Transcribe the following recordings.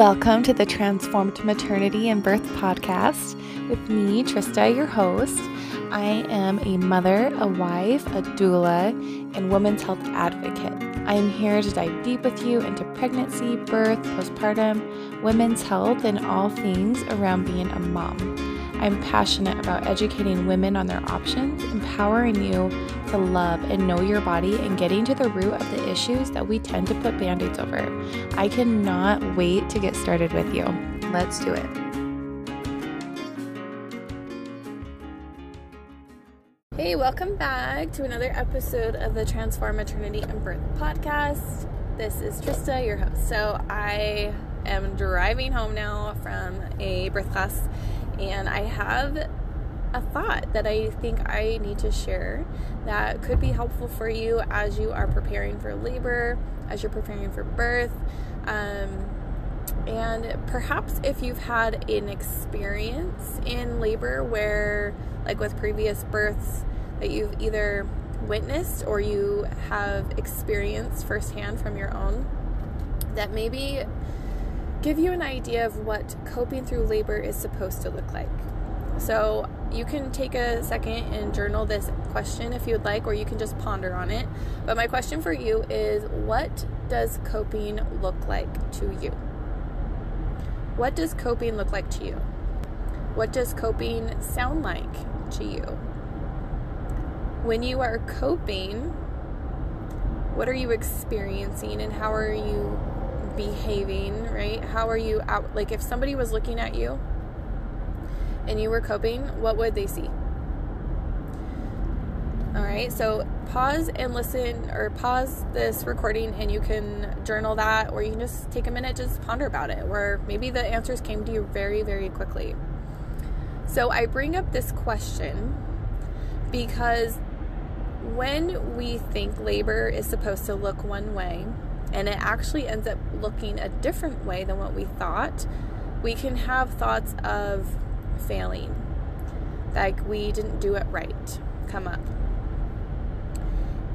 Welcome to the Transformed Maternity and Birth podcast with me, Trista, your host. I am a mother, a wife, a doula, and women's health advocate. I am here to dive deep with you into pregnancy, birth, postpartum, women's health, and all things around being a mom. I'm passionate about educating women on their options, empowering you to love and know your body, and getting to the root of the issues that we tend to put band aids over. I cannot wait to get started with you. Let's do it. Hey, welcome back to another episode of the Transform Maternity and Birth podcast. This is Trista, your host. So, I am driving home now from a birth class and I have a thought that I think I need to share that could be helpful for you as you are preparing for labor, as you're preparing for birth. Um, and perhaps if you've had an experience in labor where, like with previous births, that you've either witnessed or you have experienced firsthand from your own, that maybe give you an idea of what coping through labor is supposed to look like. So, you can take a second and journal this question if you would like, or you can just ponder on it. But my question for you is what does coping look like to you? What does coping look like to you? What does coping sound like to you? When you are coping, what are you experiencing and how are you behaving, right? How are you out? Like, if somebody was looking at you and you were coping, what would they see? All right, so pause and listen, or pause this recording and you can journal that, or you can just take a minute, just ponder about it, where maybe the answers came to you very, very quickly. So I bring up this question because when we think labor is supposed to look one way, and it actually ends up looking a different way than what we thought, we can have thoughts of failing, like we didn't do it right, come up.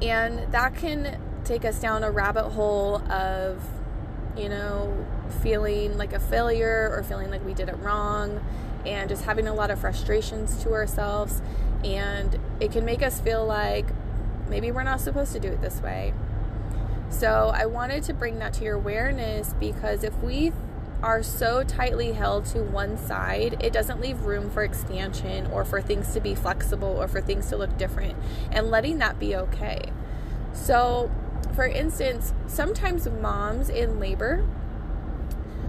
And that can take us down a rabbit hole of, you know, feeling like a failure or feeling like we did it wrong and just having a lot of frustrations to ourselves. And it can make us feel like maybe we're not supposed to do it this way so I wanted to bring that to your awareness because if we are so tightly held to one side, it doesn't leave room for expansion or for things to be flexible or for things to look different and letting that be okay. So, for instance, sometimes moms in labor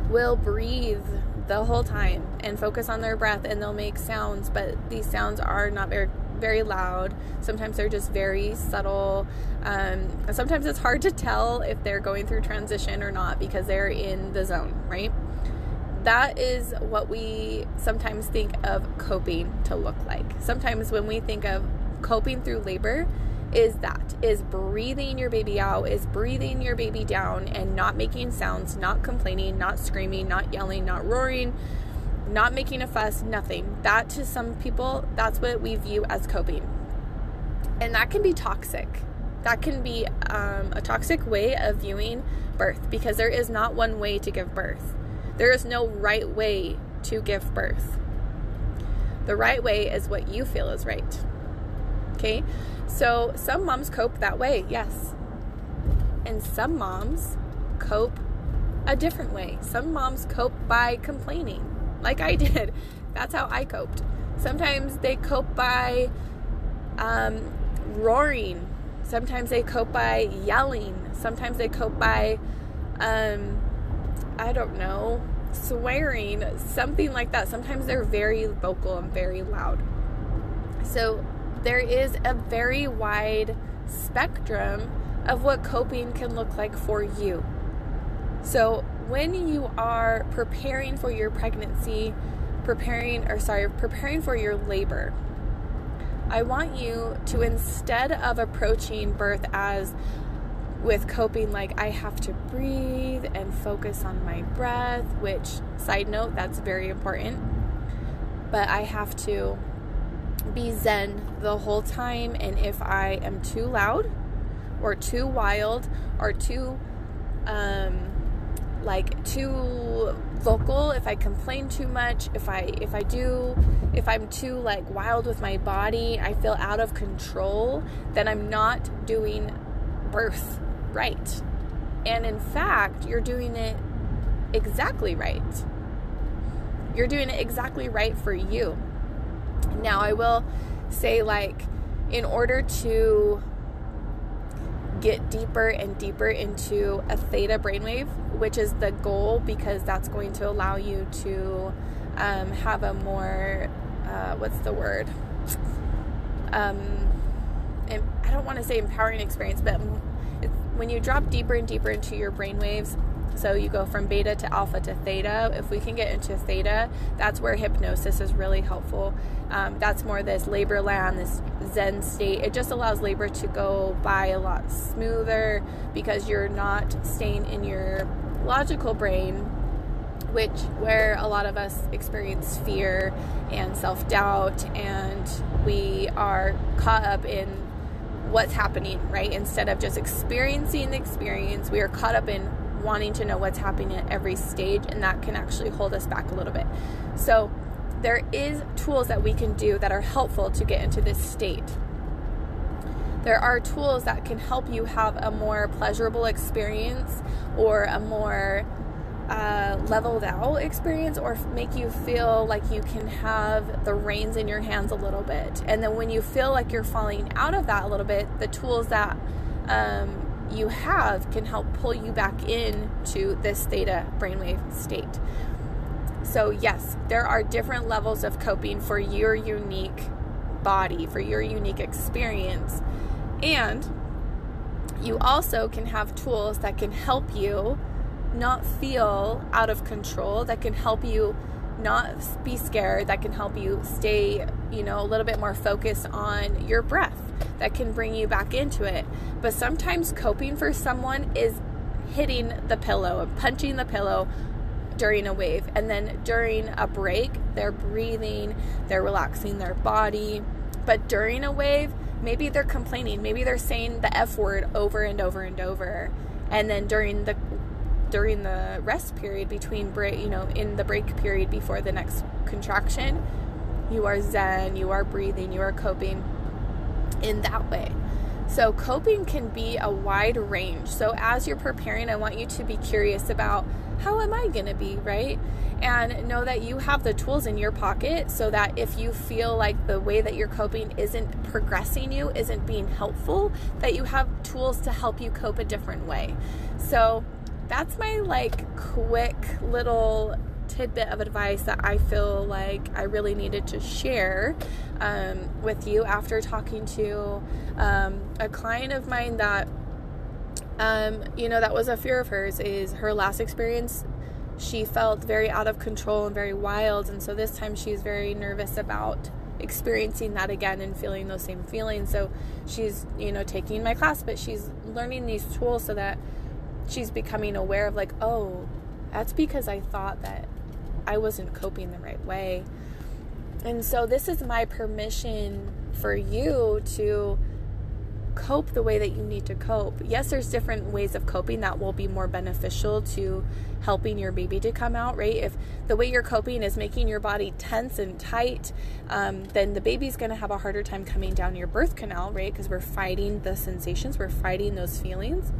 will breathe the whole time and focus on their breath and they'll make sounds, but these sounds are not very very loud. Sometimes they're just very subtle. Um, sometimes it's hard to tell if they're going through transition or not because they're in the zone, right? That is what we sometimes think of coping to look like. Sometimes when we think of coping through labor, is that is breathing your baby out is breathing your baby down and not making sounds not complaining not screaming not yelling not roaring not making a fuss, nothing. That to some people, that's what we view as coping. And that can be toxic. That can be um, a toxic way of viewing birth because there is not one way to give birth. There is no right way to give birth. The right way is what you feel is right. Okay? So some moms cope that way, yes. And some moms cope a different way. Some moms cope by complaining like I did. That's how I coped. Sometimes they cope by um, roaring. Sometimes they cope by yelling. Sometimes they cope by, um, I don't know, swearing, something like that. Sometimes they're very vocal and very loud. So there is a very wide spectrum of what coping can look like for you. So when you are preparing for your pregnancy, preparing, or sorry, preparing for your labor, I want you to instead of approaching birth as with coping like I have to breathe and focus on my breath, which, side note, that's very important. But I have to be zen the whole time, and if I am too loud or too wild or too um, like too vocal, if I complain too much, if I if I do if I'm too like wild with my body, I feel out of control, then I'm not doing birth right. And in fact, you're doing it exactly right. You're doing it exactly right for you. Now, I will say like in order to get deeper and deeper into a theta brainwave, which is the goal because that's going to allow you to um, have a more, uh, what's the word? Um, I don't want to say empowering experience, but when you drop deeper and deeper into your brainwaves, so you go from beta to alpha to theta. If we can get into theta, that's where hypnosis is really helpful. Um, that's more this labor land, this zen state. It just allows labor to go by a lot smoother because you're not staying in your logical brain, which where a lot of us experience fear and self doubt, and we are caught up in what's happening, right? Instead of just experiencing the experience, we are caught up in wanting to know what's happening at every stage, and that can actually hold us back a little bit. So, there is tools that we can do that are helpful to get into this state. There are tools that can help you have a more pleasurable experience or a more uh, leveled out experience or make you feel like you can have the reins in your hands a little bit. And then when you feel like you're falling out of that a little bit, the tools that um, you have can help pull you back in to this theta brainwave state. So, yes, there are different levels of coping for your unique body, for your unique experience. And you also can have tools that can help you not feel out of control, that can help you not be scared, that can help you stay, you know, a little bit more focused on your breath that can bring you back into it. But sometimes coping for someone is hitting the pillow punching the pillow during a wave. And then during a break, they're breathing, they're relaxing their body. But during a wave, maybe they're complaining, maybe they're saying the F word over and over and over. And then during the during the rest period between break, you know, in the break period before the next contraction, you are zen, you are breathing, you are coping in that way. So, coping can be a wide range. So, as you're preparing, I want you to be curious about how am I going to be, right? And know that you have the tools in your pocket so that if you feel like the way that you're coping isn't progressing you, isn't being helpful, that you have tools to help you cope a different way. So, that's my like quick little tidbit of advice that I feel like I really needed to share um, with you after talking to um, a client of mine that, um, you know, that was a fear of hers. Is her last experience, she felt very out of control and very wild, and so this time she's very nervous about experiencing that again and feeling those same feelings. So she's, you know, taking my class, but she's learning these tools so that she's becoming aware of like, oh, that's because I thought that I wasn't coping the right way. And so, this is my permission for you to cope the way that you need to cope. Yes, there's different ways of coping that will be more beneficial to helping your baby to come out, right? If the way you're coping is making your body tense and tight, um, then the baby's going to have a harder time coming down your birth canal, right? Because we're fighting the sensations, we're fighting those feelings.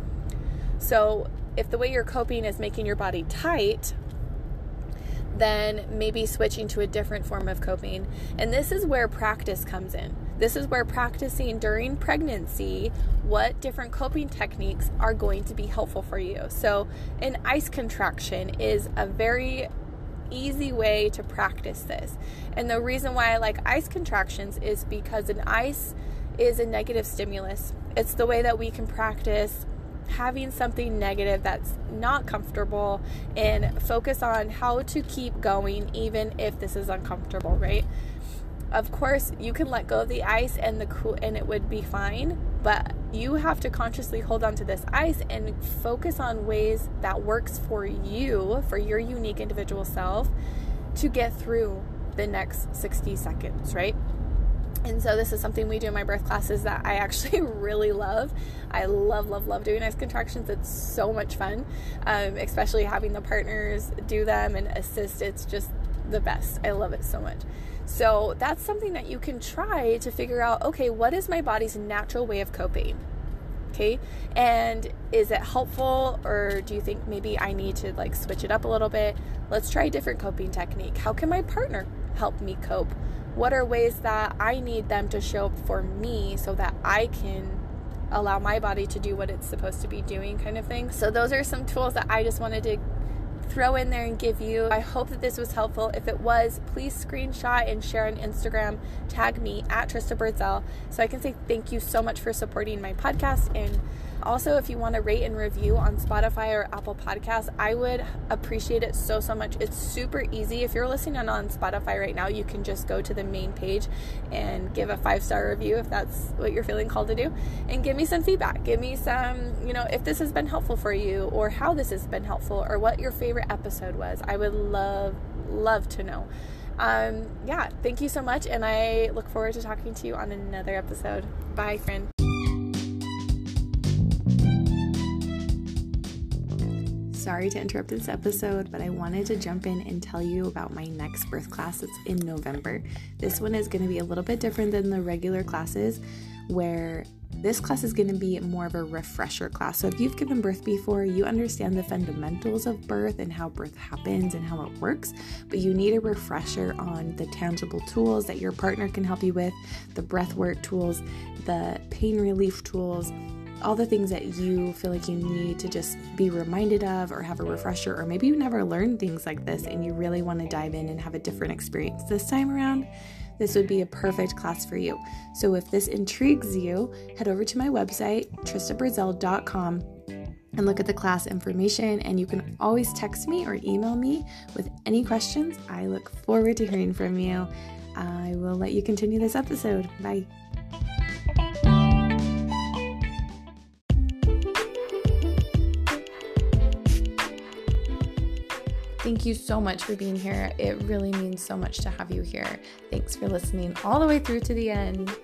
So, if the way you're coping is making your body tight, then maybe switching to a different form of coping. And this is where practice comes in. This is where practicing during pregnancy what different coping techniques are going to be helpful for you. So, an ice contraction is a very easy way to practice this. And the reason why I like ice contractions is because an ice is a negative stimulus. It's the way that we can practice having something negative that's not comfortable and focus on how to keep going even if this is uncomfortable, right? Of course, you can let go of the ice and the cool and it would be fine, but you have to consciously hold on to this ice and focus on ways that works for you, for your unique individual self to get through the next 60 seconds, right? And so this is something we do in my birth classes that I actually really love. I love, love, love doing ice contractions. It's so much fun, um, especially having the partners do them and assist. It's just the best. I love it so much. So that's something that you can try to figure out okay, what is my body's natural way of coping? Okay, and is it helpful, or do you think maybe I need to like switch it up a little bit? Let's try a different coping technique. How can my partner help me cope? What are ways that I need them to show up for me so that I can allow my body to do what it's supposed to be doing, kind of thing? So, those are some tools that I just wanted to throw in there and give you. I hope that this was helpful. If it was, please screenshot and share on Instagram. Tag me at Trista Birdsell so I can say thank you so much for supporting my podcast and also, if you want to rate and review on Spotify or Apple Podcasts, I would appreciate it so, so much. It's super easy. If you're listening on Spotify right now, you can just go to the main page and give a five star review if that's what you're feeling called to do. And give me some feedback. Give me some, you know, if this has been helpful for you or how this has been helpful or what your favorite episode was. I would love, love to know. Um, yeah, thank you so much. And I look forward to talking to you on another episode. Bye, friend. Sorry to interrupt this episode, but I wanted to jump in and tell you about my next birth class that's in November. This one is going to be a little bit different than the regular classes, where this class is going to be more of a refresher class. So, if you've given birth before, you understand the fundamentals of birth and how birth happens and how it works, but you need a refresher on the tangible tools that your partner can help you with, the breath work tools, the pain relief tools all the things that you feel like you need to just be reminded of or have a refresher, or maybe you never learned things like this and you really want to dive in and have a different experience this time around, this would be a perfect class for you. So if this intrigues you, head over to my website, tristabrazel.com. and look at the class information. And you can always text me or email me with any questions. I look forward to hearing from you. I will let you continue this episode. Bye. Thank you so much for being here. It really means so much to have you here. Thanks for listening all the way through to the end.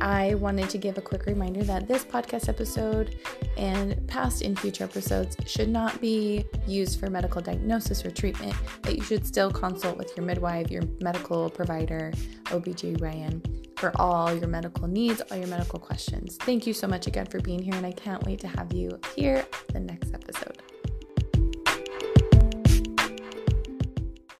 I wanted to give a quick reminder that this podcast episode and past and future episodes should not be used for medical diagnosis or treatment, that you should still consult with your midwife, your medical provider, OBGYN for all your medical needs, all your medical questions. Thank you so much again for being here, and I can't wait to have you here the next episode.